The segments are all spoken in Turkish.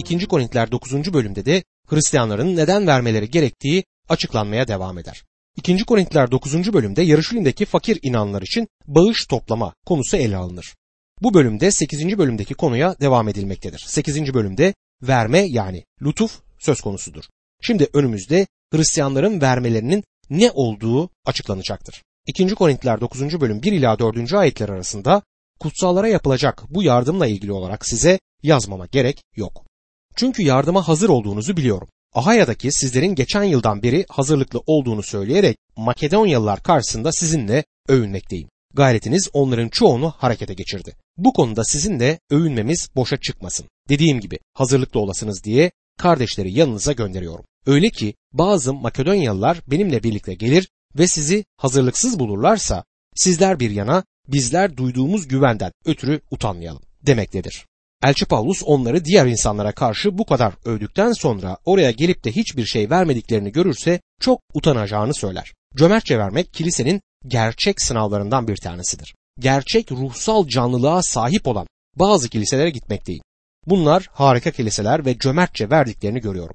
2. Korintiler 9. bölümde de Hristiyanların neden vermeleri gerektiği açıklanmaya devam eder. 2. Korintiler 9. bölümde Yarışilim'deki fakir inanlar için bağış toplama konusu ele alınır. Bu bölümde 8. bölümdeki konuya devam edilmektedir. 8. bölümde verme yani lütuf söz konusudur. Şimdi önümüzde Hristiyanların vermelerinin ne olduğu açıklanacaktır. 2. Korintiler 9. bölüm 1 ila 4. ayetler arasında kutsallara yapılacak bu yardımla ilgili olarak size yazmama gerek yok. Çünkü yardıma hazır olduğunuzu biliyorum. Ahaya'daki sizlerin geçen yıldan beri hazırlıklı olduğunu söyleyerek Makedonyalılar karşısında sizinle övünmekteyim. Gayretiniz onların çoğunu harekete geçirdi. Bu konuda sizinle övünmemiz boşa çıkmasın. Dediğim gibi hazırlıklı olasınız diye kardeşleri yanınıza gönderiyorum. Öyle ki bazı Makedonyalılar benimle birlikte gelir ve sizi hazırlıksız bulurlarsa sizler bir yana bizler duyduğumuz güvenden ötürü utanmayalım demektedir. Elçi Paulus onları diğer insanlara karşı bu kadar övdükten sonra oraya gelip de hiçbir şey vermediklerini görürse çok utanacağını söyler. Cömertçe vermek kilisenin gerçek sınavlarından bir tanesidir. Gerçek ruhsal canlılığa sahip olan bazı kiliselere gitmekteyim. Bunlar harika kiliseler ve cömertçe verdiklerini görüyorum.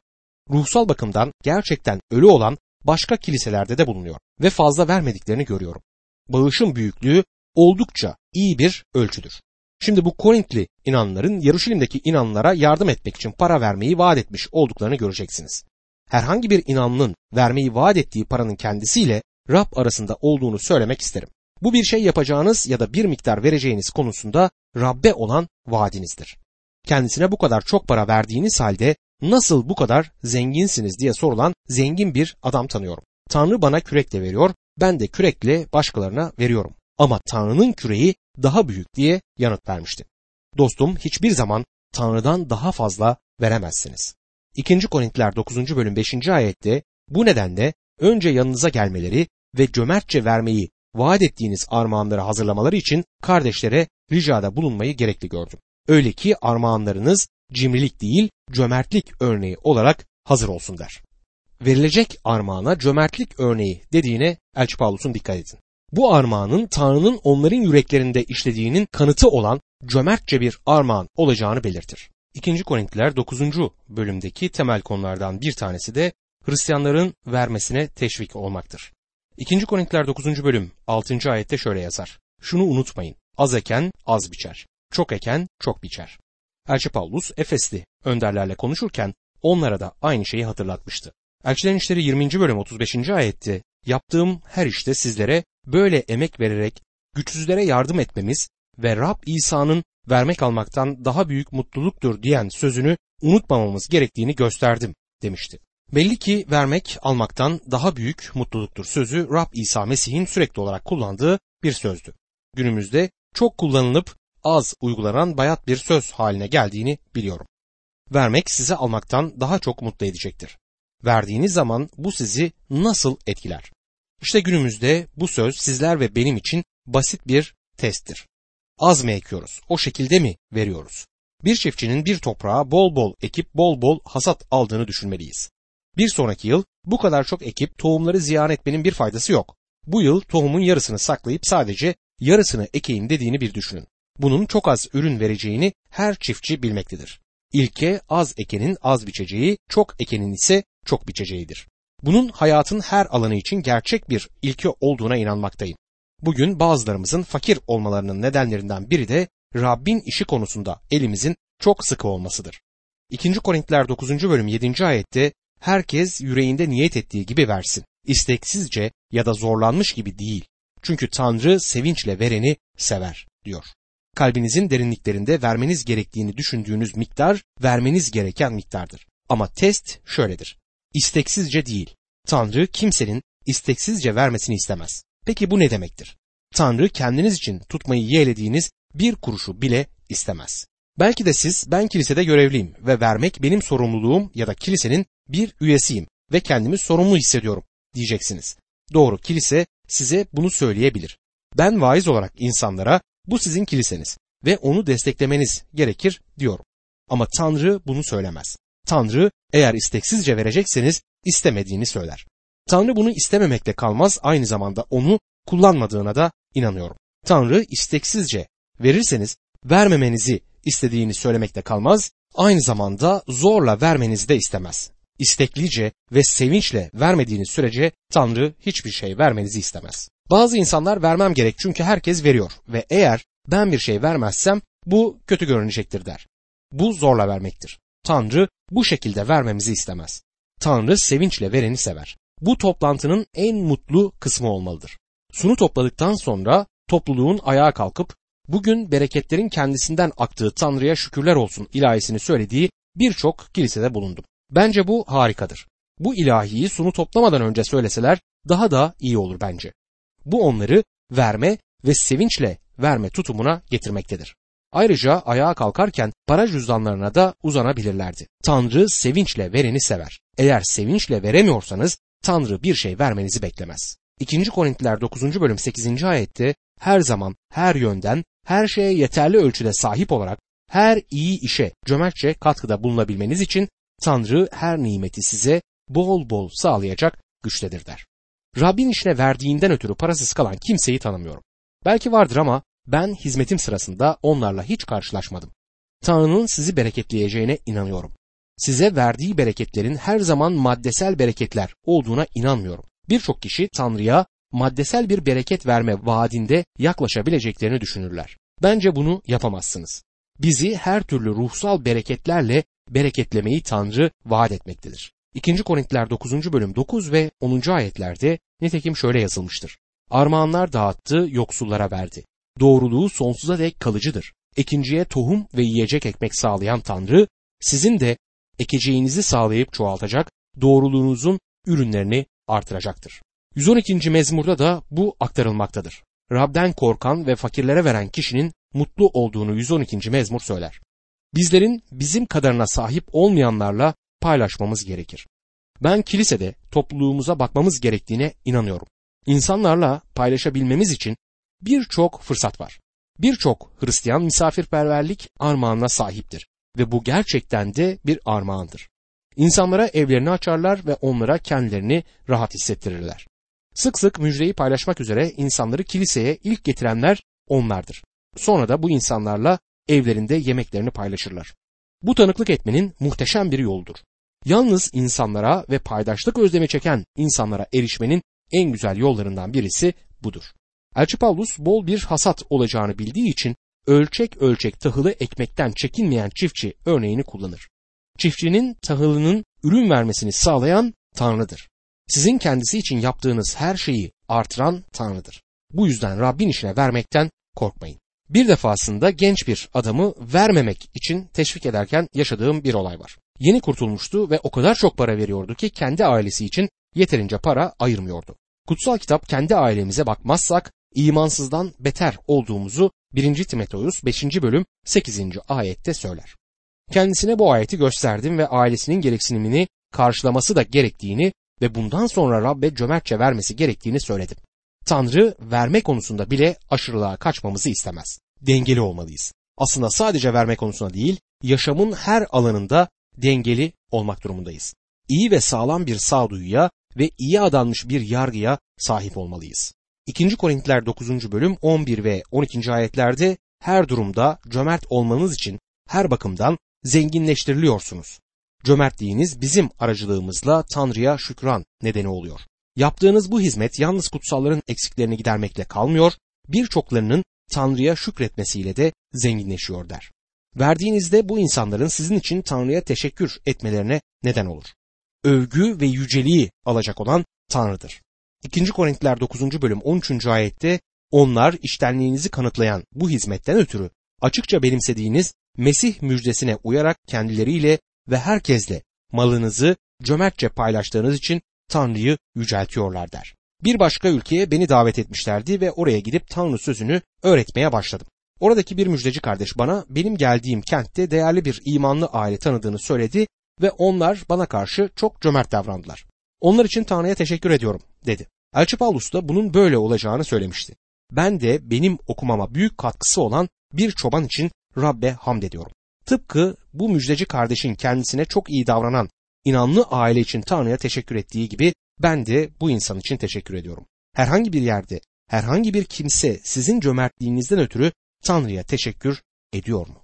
Ruhsal bakımdan gerçekten ölü olan başka kiliselerde de bulunuyor ve fazla vermediklerini görüyorum. Bağışın büyüklüğü oldukça iyi bir ölçüdür. Şimdi bu Korintli inanların Yaruşilim'deki inanlara yardım etmek için para vermeyi vaat etmiş olduklarını göreceksiniz. Herhangi bir inanlının vermeyi vaat ettiği paranın kendisiyle Rab arasında olduğunu söylemek isterim. Bu bir şey yapacağınız ya da bir miktar vereceğiniz konusunda Rabbe olan vaadinizdir. Kendisine bu kadar çok para verdiğiniz halde nasıl bu kadar zenginsiniz diye sorulan zengin bir adam tanıyorum. Tanrı bana kürekle veriyor, ben de kürekle başkalarına veriyorum. Ama Tanrı'nın küreği daha büyük diye yanıt vermişti. Dostum hiçbir zaman Tanrı'dan daha fazla veremezsiniz. 2. Korintiler 9. bölüm 5. ayette bu nedenle önce yanınıza gelmeleri ve cömertçe vermeyi vaat ettiğiniz armağanları hazırlamaları için kardeşlere ricada bulunmayı gerekli gördüm. Öyle ki armağanlarınız cimrilik değil cömertlik örneği olarak hazır olsun der. Verilecek armağana cömertlik örneği dediğine Elçi Paulus'un dikkat edin. Bu armağanın Tanrı'nın onların yüreklerinde işlediğinin kanıtı olan cömertçe bir armağan olacağını belirtir. 2. Korintiler 9. bölümdeki temel konulardan bir tanesi de Hristiyanların vermesine teşvik olmaktır. 2. Korintiler 9. bölüm 6. ayette şöyle yazar. Şunu unutmayın. Az eken az biçer. Çok eken çok biçer. Elçi Paulus Efesli önderlerle konuşurken onlara da aynı şeyi hatırlatmıştı. Elçilerin İşleri 20. bölüm 35. ayette yaptığım her işte sizlere böyle emek vererek güçsüzlere yardım etmemiz ve Rab İsa'nın vermek almaktan daha büyük mutluluktur diyen sözünü unutmamamız gerektiğini gösterdim demişti. Belli ki vermek almaktan daha büyük mutluluktur sözü Rab İsa Mesih'in sürekli olarak kullandığı bir sözdü. Günümüzde çok kullanılıp az uygulanan bayat bir söz haline geldiğini biliyorum. Vermek sizi almaktan daha çok mutlu edecektir. Verdiğiniz zaman bu sizi nasıl etkiler? İşte günümüzde bu söz sizler ve benim için basit bir testtir. Az mı ekiyoruz? O şekilde mi veriyoruz? Bir çiftçinin bir toprağa bol bol ekip bol bol hasat aldığını düşünmeliyiz. Bir sonraki yıl bu kadar çok ekip tohumları ziyan etmenin bir faydası yok. Bu yıl tohumun yarısını saklayıp sadece yarısını ekeyim dediğini bir düşünün. Bunun çok az ürün vereceğini her çiftçi bilmektedir. İlke az ekenin az biçeceği, çok ekenin ise çok biçeceğidir. Bunun hayatın her alanı için gerçek bir ilke olduğuna inanmaktayım. Bugün bazılarımızın fakir olmalarının nedenlerinden biri de Rabbin işi konusunda elimizin çok sıkı olmasıdır. 2. Korintiler 9. bölüm 7. ayette herkes yüreğinde niyet ettiği gibi versin. İsteksizce ya da zorlanmış gibi değil. Çünkü Tanrı sevinçle vereni sever diyor. Kalbinizin derinliklerinde vermeniz gerektiğini düşündüğünüz miktar vermeniz gereken miktardır. Ama test şöyledir. İsteksizce değil. Tanrı kimsenin isteksizce vermesini istemez. Peki bu ne demektir? Tanrı kendiniz için tutmayı yeğlediğiniz bir kuruşu bile istemez. Belki de siz ben kilisede görevliyim ve vermek benim sorumluluğum ya da kilisenin bir üyesiyim ve kendimi sorumlu hissediyorum diyeceksiniz. Doğru kilise size bunu söyleyebilir. Ben vaiz olarak insanlara bu sizin kiliseniz ve onu desteklemeniz gerekir diyorum. Ama Tanrı bunu söylemez. Tanrı eğer isteksizce verecekseniz istemediğini söyler. Tanrı bunu istememekle kalmaz aynı zamanda onu kullanmadığına da inanıyorum. Tanrı isteksizce verirseniz vermemenizi istediğini söylemekte kalmaz aynı zamanda zorla vermenizi de istemez. İsteklice ve sevinçle vermediğiniz sürece Tanrı hiçbir şey vermenizi istemez. Bazı insanlar vermem gerek çünkü herkes veriyor ve eğer ben bir şey vermezsem bu kötü görünecektir der. Bu zorla vermektir. Tanrı bu şekilde vermemizi istemez. Tanrı sevinçle vereni sever. Bu toplantının en mutlu kısmı olmalıdır. Sunu topladıktan sonra topluluğun ayağa kalkıp bugün bereketlerin kendisinden aktığı Tanrı'ya şükürler olsun ilahisini söylediği birçok kilisede bulundum. Bence bu harikadır. Bu ilahiyi sunu toplamadan önce söyleseler daha da iyi olur bence. Bu onları verme ve sevinçle verme tutumuna getirmektedir. Ayrıca ayağa kalkarken para cüzdanlarına da uzanabilirlerdi. Tanrı sevinçle vereni sever. Eğer sevinçle veremiyorsanız Tanrı bir şey vermenizi beklemez. 2. Korintiler 9. bölüm 8. ayette her zaman, her yönden, her şeye yeterli ölçüde sahip olarak her iyi işe cömertçe katkıda bulunabilmeniz için Tanrı her nimeti size bol bol sağlayacak güçtedir der. Rabbin işine verdiğinden ötürü parasız kalan kimseyi tanımıyorum. Belki vardır ama ben hizmetim sırasında onlarla hiç karşılaşmadım. Tanrı'nın sizi bereketleyeceğine inanıyorum. Size verdiği bereketlerin her zaman maddesel bereketler olduğuna inanmıyorum. Birçok kişi Tanrı'ya maddesel bir bereket verme vaadinde yaklaşabileceklerini düşünürler. Bence bunu yapamazsınız. Bizi her türlü ruhsal bereketlerle bereketlemeyi Tanrı vaat etmektedir. 2. Korintiler 9. bölüm 9 ve 10. ayetlerde nitekim şöyle yazılmıştır. Armağanlar dağıttı, yoksullara verdi. Doğruluğu sonsuza dek kalıcıdır. Ekinciye tohum ve yiyecek ekmek sağlayan Tanrı, sizin de ekeceğinizi sağlayıp çoğaltacak, doğruluğunuzun ürünlerini artıracaktır. 112. mezmurda da bu aktarılmaktadır. Rab'den korkan ve fakirlere veren kişinin mutlu olduğunu 112. mezmur söyler. Bizlerin bizim kadarına sahip olmayanlarla paylaşmamız gerekir. Ben kilisede topluluğumuza bakmamız gerektiğine inanıyorum. İnsanlarla paylaşabilmemiz için birçok fırsat var. Birçok Hristiyan misafirperverlik armağanına sahiptir ve bu gerçekten de bir armağandır. İnsanlara evlerini açarlar ve onlara kendilerini rahat hissettirirler. Sık sık müjdeyi paylaşmak üzere insanları kiliseye ilk getirenler onlardır. Sonra da bu insanlarla evlerinde yemeklerini paylaşırlar. Bu tanıklık etmenin muhteşem bir yoldur. Yalnız insanlara ve paydaşlık özlemi çeken insanlara erişmenin en güzel yollarından birisi budur. Elçi Paulus bol bir hasat olacağını bildiği için ölçek ölçek tahılı ekmekten çekinmeyen çiftçi örneğini kullanır. Çiftçinin tahılının ürün vermesini sağlayan Tanrı'dır. Sizin kendisi için yaptığınız her şeyi artıran Tanrı'dır. Bu yüzden Rabbin işine vermekten korkmayın. Bir defasında genç bir adamı vermemek için teşvik ederken yaşadığım bir olay var. Yeni kurtulmuştu ve o kadar çok para veriyordu ki kendi ailesi için yeterince para ayırmıyordu. Kutsal kitap kendi ailemize bakmazsak imansızdan beter olduğumuzu 1. Timoteus 5. bölüm 8. ayette söyler. Kendisine bu ayeti gösterdim ve ailesinin gereksinimini karşılaması da gerektiğini ve bundan sonra Rabbe cömertçe vermesi gerektiğini söyledim. Tanrı verme konusunda bile aşırılığa kaçmamızı istemez. Dengeli olmalıyız. Aslında sadece verme konusunda değil, yaşamın her alanında dengeli olmak durumundayız. İyi ve sağlam bir sağduyuya ve iyi adanmış bir yargıya sahip olmalıyız. 2. Korintiler 9. bölüm 11 ve 12. ayetlerde her durumda cömert olmanız için her bakımdan zenginleştiriliyorsunuz. Cömertliğiniz bizim aracılığımızla Tanrı'ya şükran nedeni oluyor. Yaptığınız bu hizmet yalnız kutsalların eksiklerini gidermekle kalmıyor, birçoklarının Tanrı'ya şükretmesiyle de zenginleşiyor der. Verdiğinizde bu insanların sizin için Tanrı'ya teşekkür etmelerine neden olur. Övgü ve yüceliği alacak olan Tanrı'dır. 2. Korintiler 9. bölüm 13. ayette onlar iştenliğinizi kanıtlayan bu hizmetten ötürü açıkça benimsediğiniz Mesih müjdesine uyarak kendileriyle ve herkesle malınızı cömertçe paylaştığınız için Tanrı'yı yüceltiyorlar der. Bir başka ülkeye beni davet etmişlerdi ve oraya gidip Tanrı sözünü öğretmeye başladım. Oradaki bir müjdeci kardeş bana benim geldiğim kentte değerli bir imanlı aile tanıdığını söyledi ve onlar bana karşı çok cömert davrandılar. Onlar için Tanrı'ya teşekkür ediyorum dedi. Elçi Paulus da bunun böyle olacağını söylemişti. Ben de benim okumama büyük katkısı olan bir çoban için Rabbe hamd ediyorum. Tıpkı bu müjdeci kardeşin kendisine çok iyi davranan inanlı aile için Tanrı'ya teşekkür ettiği gibi ben de bu insan için teşekkür ediyorum. Herhangi bir yerde, herhangi bir kimse sizin cömertliğinizden ötürü Tanrı'ya teşekkür ediyor mu?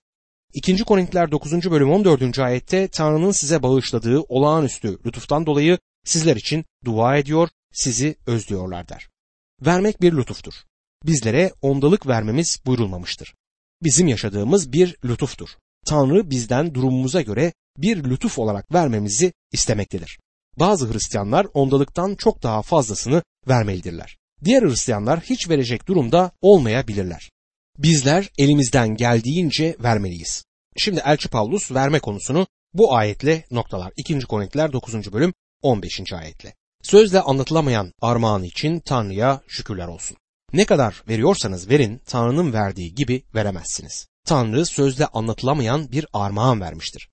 2. Korintiler 9. bölüm 14. ayette Tanrı'nın size bağışladığı olağanüstü lütuftan dolayı sizler için dua ediyor, sizi özlüyorlar der. Vermek bir lütuftur. Bizlere ondalık vermemiz buyurulmamıştır. Bizim yaşadığımız bir lütuftur. Tanrı bizden durumumuza göre bir lütuf olarak vermemizi istemektedir. Bazı Hristiyanlar ondalıktan çok daha fazlasını vermelidirler. Diğer Hristiyanlar hiç verecek durumda olmayabilirler. Bizler elimizden geldiğince vermeliyiz. Şimdi Elçi Pavlus verme konusunu bu ayetle noktalar. 2. Korintiler 9. bölüm 15. ayetle. Sözle anlatılamayan armağan için Tanrı'ya şükürler olsun. Ne kadar veriyorsanız verin Tanrı'nın verdiği gibi veremezsiniz. Tanrı sözle anlatılamayan bir armağan vermiştir.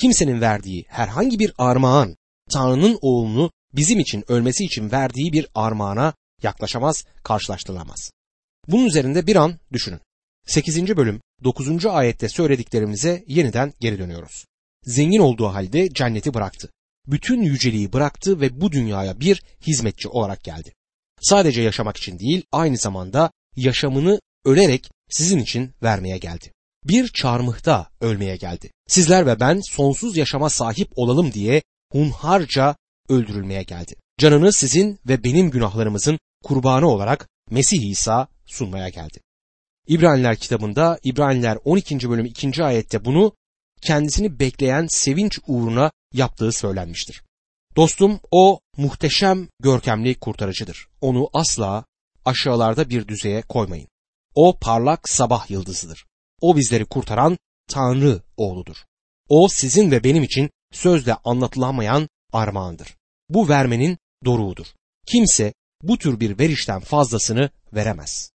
Kimsenin verdiği herhangi bir armağan Tanrı'nın oğlunu bizim için ölmesi için verdiği bir armağana yaklaşamaz, karşılaştırılamaz. Bunun üzerinde bir an düşünün. 8. bölüm 9. ayette söylediklerimize yeniden geri dönüyoruz. Zengin olduğu halde cenneti bıraktı. Bütün yüceliği bıraktı ve bu dünyaya bir hizmetçi olarak geldi. Sadece yaşamak için değil, aynı zamanda yaşamını ölerek sizin için vermeye geldi. Bir çarmıhta ölmeye geldi. Sizler ve ben sonsuz yaşama sahip olalım diye hunharca öldürülmeye geldi. Canını sizin ve benim günahlarımızın kurbanı olarak Mesih İsa sunmaya geldi. İbraniler kitabında İbraniler 12. bölüm 2. ayette bunu kendisini bekleyen sevinç uğruna yaptığı söylenmiştir. Dostum o muhteşem görkemli kurtarıcıdır. Onu asla aşağılarda bir düzeye koymayın. O parlak sabah yıldızıdır. O bizleri kurtaran Tanrı oğludur. O sizin ve benim için sözle anlatılamayan armağandır. Bu vermenin doruğudur. Kimse bu tür bir verişten fazlasını veremez.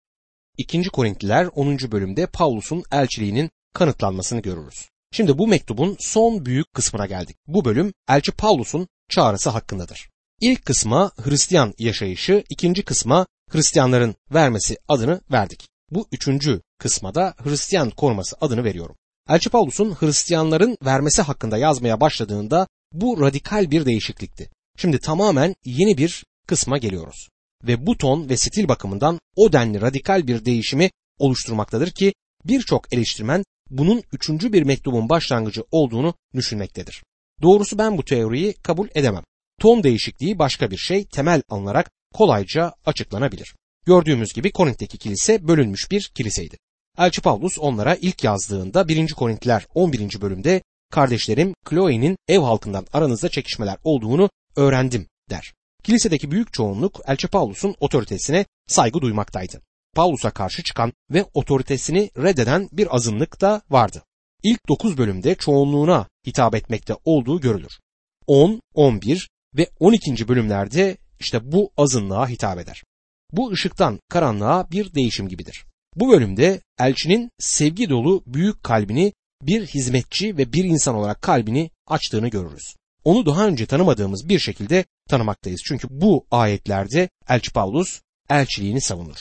2. Korintliler 10. bölümde Paulus'un elçiliğinin kanıtlanmasını görürüz. Şimdi bu mektubun son büyük kısmına geldik. Bu bölüm elçi Paulus'un çağrısı hakkındadır. İlk kısma Hristiyan yaşayışı, ikinci kısma Hristiyanların vermesi adını verdik. Bu üçüncü kısma da Hristiyan koruması adını veriyorum. Elçi Paulus'un Hristiyanların vermesi hakkında yazmaya başladığında bu radikal bir değişiklikti. Şimdi tamamen yeni bir kısma geliyoruz. Ve bu ton ve stil bakımından o denli radikal bir değişimi oluşturmaktadır ki birçok eleştirmen bunun üçüncü bir mektubun başlangıcı olduğunu düşünmektedir. Doğrusu ben bu teoriyi kabul edemem. Ton değişikliği başka bir şey temel alınarak kolayca açıklanabilir. Gördüğümüz gibi Korint'teki kilise bölünmüş bir kiliseydi. Elçi Pavlus onlara ilk yazdığında 1. Korintliler 11. bölümde kardeşlerim Chloe'nin ev halkından aranızda çekişmeler olduğunu öğrendim der. Kilisedeki büyük çoğunluk Elçi Pavlus'un otoritesine saygı duymaktaydı. Pavlus'a karşı çıkan ve otoritesini reddeden bir azınlık da vardı. İlk 9 bölümde çoğunluğuna hitap etmekte olduğu görülür. 10, 11 ve 12. bölümlerde işte bu azınlığa hitap eder. Bu ışıktan karanlığa bir değişim gibidir. Bu bölümde elçinin sevgi dolu büyük kalbini bir hizmetçi ve bir insan olarak kalbini açtığını görürüz. Onu daha önce tanımadığımız bir şekilde tanımaktayız. Çünkü bu ayetlerde Elçi Pavlus elçiliğini savunur.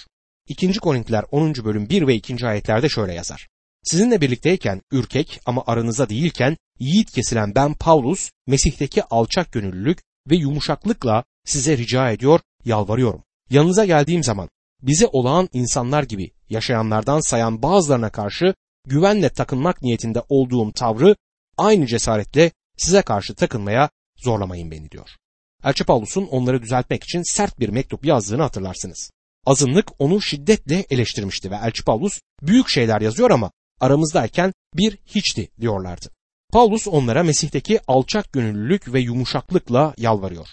2. Korintiler 10. bölüm 1 ve 2. ayetlerde şöyle yazar. Sizinle birlikteyken ürkek ama aranızda değilken yiğit kesilen ben Pavlus Mesih'teki alçak gönüllülük ve yumuşaklıkla size rica ediyor, yalvarıyorum. Yanınıza geldiğim zaman bize olağan insanlar gibi yaşayanlardan sayan bazılarına karşı güvenle takınmak niyetinde olduğum tavrı aynı cesaretle size karşı takınmaya zorlamayın beni diyor. Elçi Paulus'un onları düzeltmek için sert bir mektup yazdığını hatırlarsınız. Azınlık onu şiddetle eleştirmişti ve Elçi Paulus büyük şeyler yazıyor ama aramızdayken bir hiçti diyorlardı. Paulus onlara Mesih'teki alçak gönüllülük ve yumuşaklıkla yalvarıyor.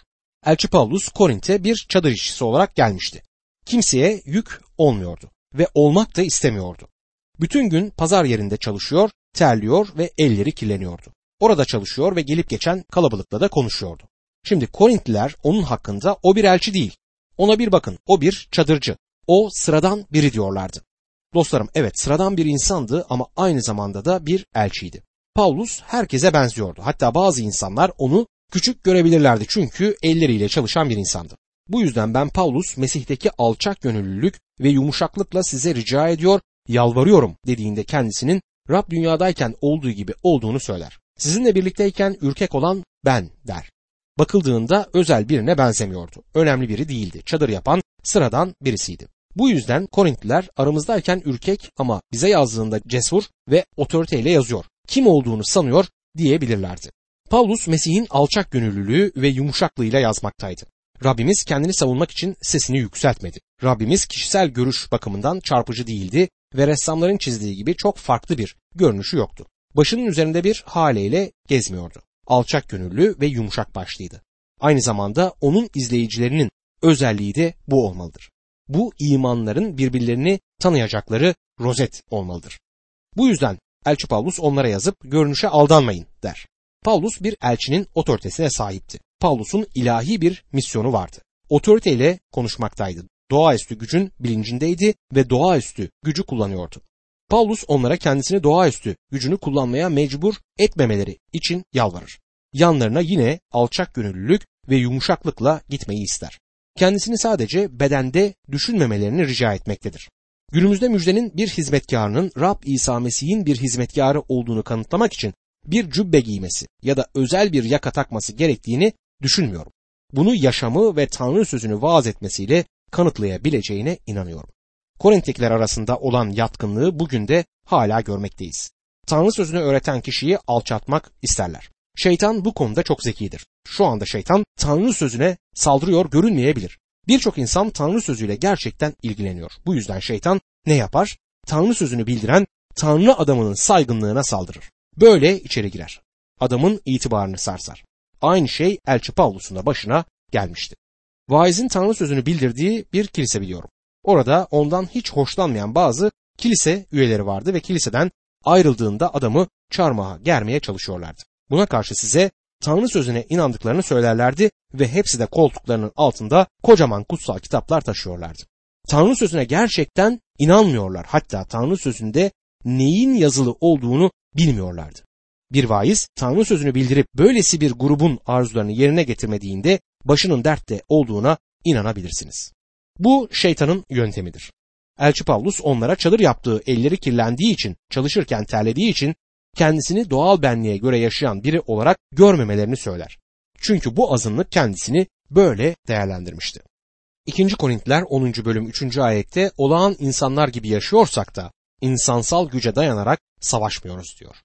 Elçi Paulus Korint'e bir çadır işçisi olarak gelmişti. Kimseye yük olmuyordu ve olmak da istemiyordu. Bütün gün pazar yerinde çalışıyor, terliyor ve elleri kirleniyordu. Orada çalışıyor ve gelip geçen kalabalıkla da konuşuyordu. Şimdi Korintliler onun hakkında o bir elçi değil. Ona bir bakın o bir çadırcı. O sıradan biri diyorlardı. Dostlarım evet sıradan bir insandı ama aynı zamanda da bir elçiydi. Paulus herkese benziyordu. Hatta bazı insanlar onu küçük görebilirlerdi çünkü elleriyle çalışan bir insandı. Bu yüzden ben Paulus Mesih'teki alçak gönüllülük ve yumuşaklıkla size rica ediyor, yalvarıyorum dediğinde kendisinin Rab dünyadayken olduğu gibi olduğunu söyler. Sizinle birlikteyken ürkek olan ben der. Bakıldığında özel birine benzemiyordu. Önemli biri değildi. Çadır yapan sıradan birisiydi. Bu yüzden Korintliler aramızdayken ürkek ama bize yazdığında cesur ve otoriteyle yazıyor. kim olduğunu sanıyor diyebilirlerdi. Paulus Mesih'in alçak gönüllülüğü ve yumuşaklığıyla yazmaktaydı. Rabbimiz kendini savunmak için sesini yükseltmedi. Rabbimiz kişisel görüş bakımından çarpıcı değildi ve ressamların çizdiği gibi çok farklı bir görünüşü yoktu. Başının üzerinde bir haleyle gezmiyordu. Alçak gönüllü ve yumuşak başlıydı. Aynı zamanda onun izleyicilerinin özelliği de bu olmalıdır. Bu imanların birbirlerini tanıyacakları rozet olmalıdır. Bu yüzden Elçi Paulus onlara yazıp görünüşe aldanmayın der. Paulus bir elçinin otoritesine sahipti. Paulus'un ilahi bir misyonu vardı. Otoriteyle konuşmaktaydı. Doğaüstü gücün bilincindeydi ve doğaüstü gücü kullanıyordu. Paulus onlara kendisini doğaüstü gücünü kullanmaya mecbur etmemeleri için yalvarır. Yanlarına yine alçak gönüllülük ve yumuşaklıkla gitmeyi ister. Kendisini sadece bedende düşünmemelerini rica etmektedir. Günümüzde müjdenin bir hizmetkarının Rab İsa Mesih'in bir hizmetkarı olduğunu kanıtlamak için bir cübbe giymesi ya da özel bir yaka takması gerektiğini düşünmüyorum. Bunu yaşamı ve Tanrı sözünü vaaz etmesiyle kanıtlayabileceğine inanıyorum. Korintlikler arasında olan yatkınlığı bugün de hala görmekteyiz. Tanrı sözünü öğreten kişiyi alçaltmak isterler. Şeytan bu konuda çok zekidir. Şu anda şeytan Tanrı sözüne saldırıyor görünmeyebilir. Birçok insan Tanrı sözüyle gerçekten ilgileniyor. Bu yüzden şeytan ne yapar? Tanrı sözünü bildiren Tanrı adamının saygınlığına saldırır. Böyle içeri girer. Adamın itibarını sarsar. Aynı şey Elçi Pavlus'un da başına gelmişti. Vaizin Tanrı sözünü bildirdiği bir kilise biliyorum. Orada ondan hiç hoşlanmayan bazı kilise üyeleri vardı ve kiliseden ayrıldığında adamı çarmıha germeye çalışıyorlardı. Buna karşı size Tanrı sözüne inandıklarını söylerlerdi ve hepsi de koltuklarının altında kocaman kutsal kitaplar taşıyorlardı. Tanrı sözüne gerçekten inanmıyorlar. Hatta Tanrı sözünde neyin yazılı olduğunu bilmiyorlardı. Bir vaiz Tanrı sözünü bildirip böylesi bir grubun arzularını yerine getirmediğinde başının dertte olduğuna inanabilirsiniz. Bu şeytanın yöntemidir. Elçi Pavlus onlara çadır yaptığı elleri kirlendiği için, çalışırken terlediği için kendisini doğal benliğe göre yaşayan biri olarak görmemelerini söyler. Çünkü bu azınlık kendisini böyle değerlendirmişti. 2. Korintiler 10. bölüm 3. ayette olağan insanlar gibi yaşıyorsak da insansal güce dayanarak savaşmıyoruz diyor.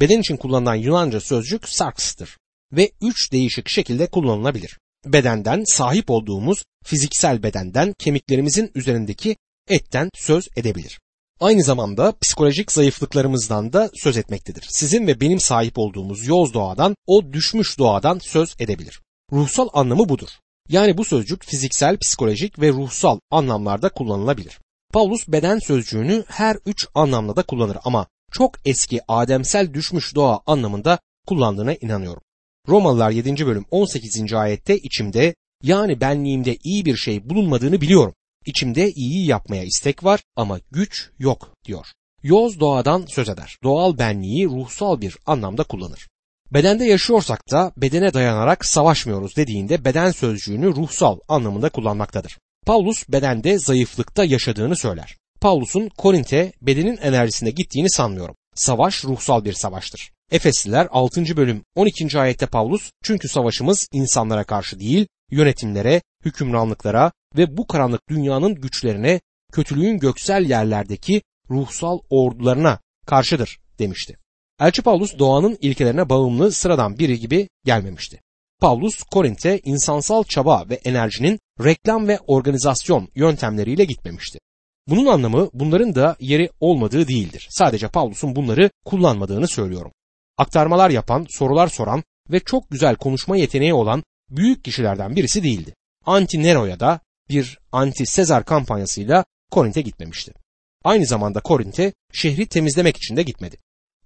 Beden için kullanılan Yunanca sözcük sarks'tır ve üç değişik şekilde kullanılabilir. Bedenden sahip olduğumuz fiziksel bedenden kemiklerimizin üzerindeki etten söz edebilir. Aynı zamanda psikolojik zayıflıklarımızdan da söz etmektedir. Sizin ve benim sahip olduğumuz yoz doğadan, o düşmüş doğadan söz edebilir. Ruhsal anlamı budur. Yani bu sözcük fiziksel, psikolojik ve ruhsal anlamlarda kullanılabilir. Paulus beden sözcüğünü her üç anlamda da kullanır ama çok eski ademsel düşmüş doğa anlamında kullandığına inanıyorum. Romalılar 7. bölüm 18. ayette içimde yani benliğimde iyi bir şey bulunmadığını biliyorum. İçimde iyi yapmaya istek var ama güç yok diyor. Yoz doğadan söz eder. Doğal benliği ruhsal bir anlamda kullanır. Bedende yaşıyorsak da bedene dayanarak savaşmıyoruz dediğinde beden sözcüğünü ruhsal anlamında kullanmaktadır. Paulus bedende zayıflıkta yaşadığını söyler. Paulus'un Korint'e bedenin enerjisinde gittiğini sanmıyorum. Savaş ruhsal bir savaştır. Efesliler 6. bölüm 12. ayette Paulus çünkü savaşımız insanlara karşı değil yönetimlere, hükümranlıklara ve bu karanlık dünyanın güçlerine, kötülüğün göksel yerlerdeki ruhsal ordularına karşıdır demişti. Elçi Paulus doğanın ilkelerine bağımlı sıradan biri gibi gelmemişti. Paulus Korint'e insansal çaba ve enerjinin reklam ve organizasyon yöntemleriyle gitmemişti. Bunun anlamı bunların da yeri olmadığı değildir. Sadece Paulus'un bunları kullanmadığını söylüyorum. Aktarmalar yapan, sorular soran ve çok güzel konuşma yeteneği olan büyük kişilerden birisi değildi. Anti Nero'ya da bir anti Sezar kampanyasıyla Korint'e gitmemişti. Aynı zamanda Korint'e şehri temizlemek için de gitmedi.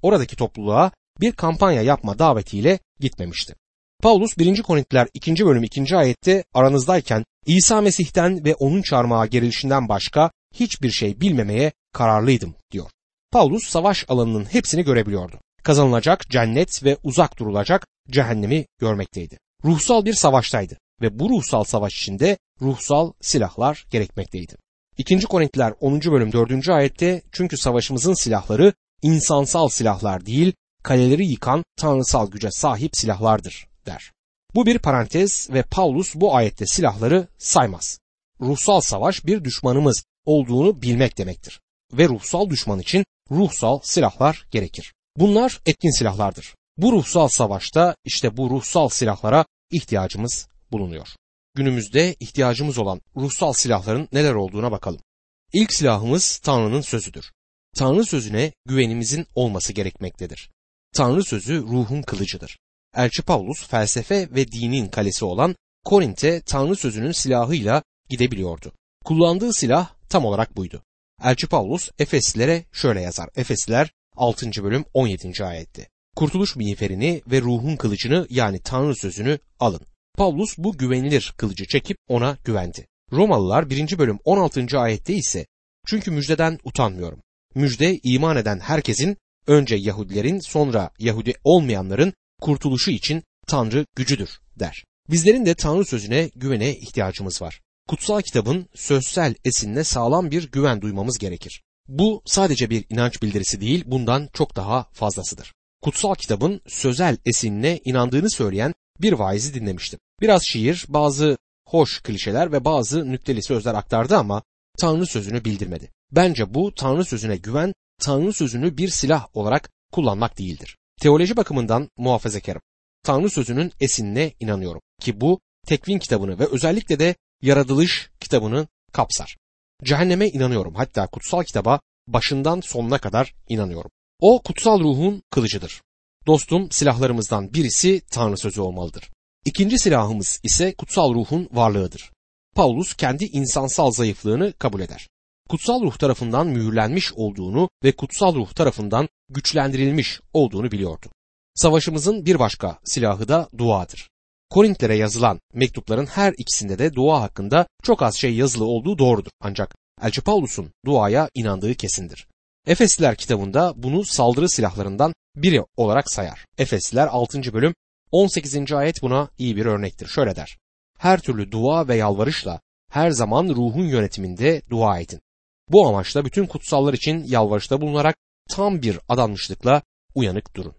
Oradaki topluluğa bir kampanya yapma davetiyle gitmemişti. Paulus 1. Korintiler 2. bölüm 2. ayette aranızdayken İsa Mesih'ten ve onun çarmıha gerilişinden başka hiçbir şey bilmemeye kararlıydım diyor. Paulus savaş alanının hepsini görebiliyordu. Kazanılacak cennet ve uzak durulacak cehennemi görmekteydi. Ruhsal bir savaştaydı ve bu ruhsal savaş içinde ruhsal silahlar gerekmekteydi. 2. Korintiler 10. bölüm 4. ayette çünkü savaşımızın silahları insansal silahlar değil, kaleleri yıkan tanrısal güce sahip silahlardır der. Bu bir parantez ve Paulus bu ayette silahları saymaz. Ruhsal savaş bir düşmanımız olduğunu bilmek demektir. Ve ruhsal düşman için ruhsal silahlar gerekir. Bunlar etkin silahlardır. Bu ruhsal savaşta işte bu ruhsal silahlara ihtiyacımız bulunuyor. Günümüzde ihtiyacımız olan ruhsal silahların neler olduğuna bakalım. İlk silahımız Tanrı'nın sözüdür. Tanrı sözüne güvenimizin olması gerekmektedir. Tanrı sözü ruhun kılıcıdır. Elçi Pavlus felsefe ve dinin kalesi olan Korint'e Tanrı sözünün silahıyla gidebiliyordu. Kullandığı silah tam olarak buydu. Elçi Pavlus Efeslilere şöyle yazar. Efesliler 6. bölüm 17. ayette. Kurtuluş miğferini ve ruhun kılıcını yani Tanrı sözünü alın. Pavlus bu güvenilir kılıcı çekip ona güvendi. Romalılar 1. bölüm 16. ayette ise çünkü müjdeden utanmıyorum. Müjde iman eden herkesin önce Yahudilerin sonra Yahudi olmayanların kurtuluşu için Tanrı gücüdür der. Bizlerin de Tanrı sözüne güvene ihtiyacımız var. Kutsal kitabın sözsel esinine sağlam bir güven duymamız gerekir. Bu sadece bir inanç bildirisi değil, bundan çok daha fazlasıdır. Kutsal kitabın sözel esinine inandığını söyleyen bir vaizi dinlemiştim. Biraz şiir, bazı hoş klişeler ve bazı nükteli sözler aktardı ama Tanrı sözünü bildirmedi. Bence bu Tanrı sözüne güven, Tanrı sözünü bir silah olarak kullanmak değildir. Teoloji bakımından muhafazakarım. Tanrı sözünün esinine inanıyorum ki bu tekvin kitabını ve özellikle de yaratılış kitabını kapsar. Cehenneme inanıyorum hatta kutsal kitaba başından sonuna kadar inanıyorum. O kutsal ruhun kılıcıdır. Dostum silahlarımızdan birisi Tanrı sözü olmalıdır. İkinci silahımız ise kutsal ruhun varlığıdır. Paulus kendi insansal zayıflığını kabul eder. Kutsal ruh tarafından mühürlenmiş olduğunu ve kutsal ruh tarafından güçlendirilmiş olduğunu biliyordu. Savaşımızın bir başka silahı da duadır. Korintlere yazılan mektupların her ikisinde de dua hakkında çok az şey yazılı olduğu doğrudur. Ancak Elçi Paulus'un duaya inandığı kesindir. Efesliler kitabında bunu saldırı silahlarından biri olarak sayar. Efesliler 6. bölüm 18. ayet buna iyi bir örnektir. Şöyle der. Her türlü dua ve yalvarışla her zaman ruhun yönetiminde dua edin. Bu amaçla bütün kutsallar için yalvarışta bulunarak tam bir adanmışlıkla uyanık durun.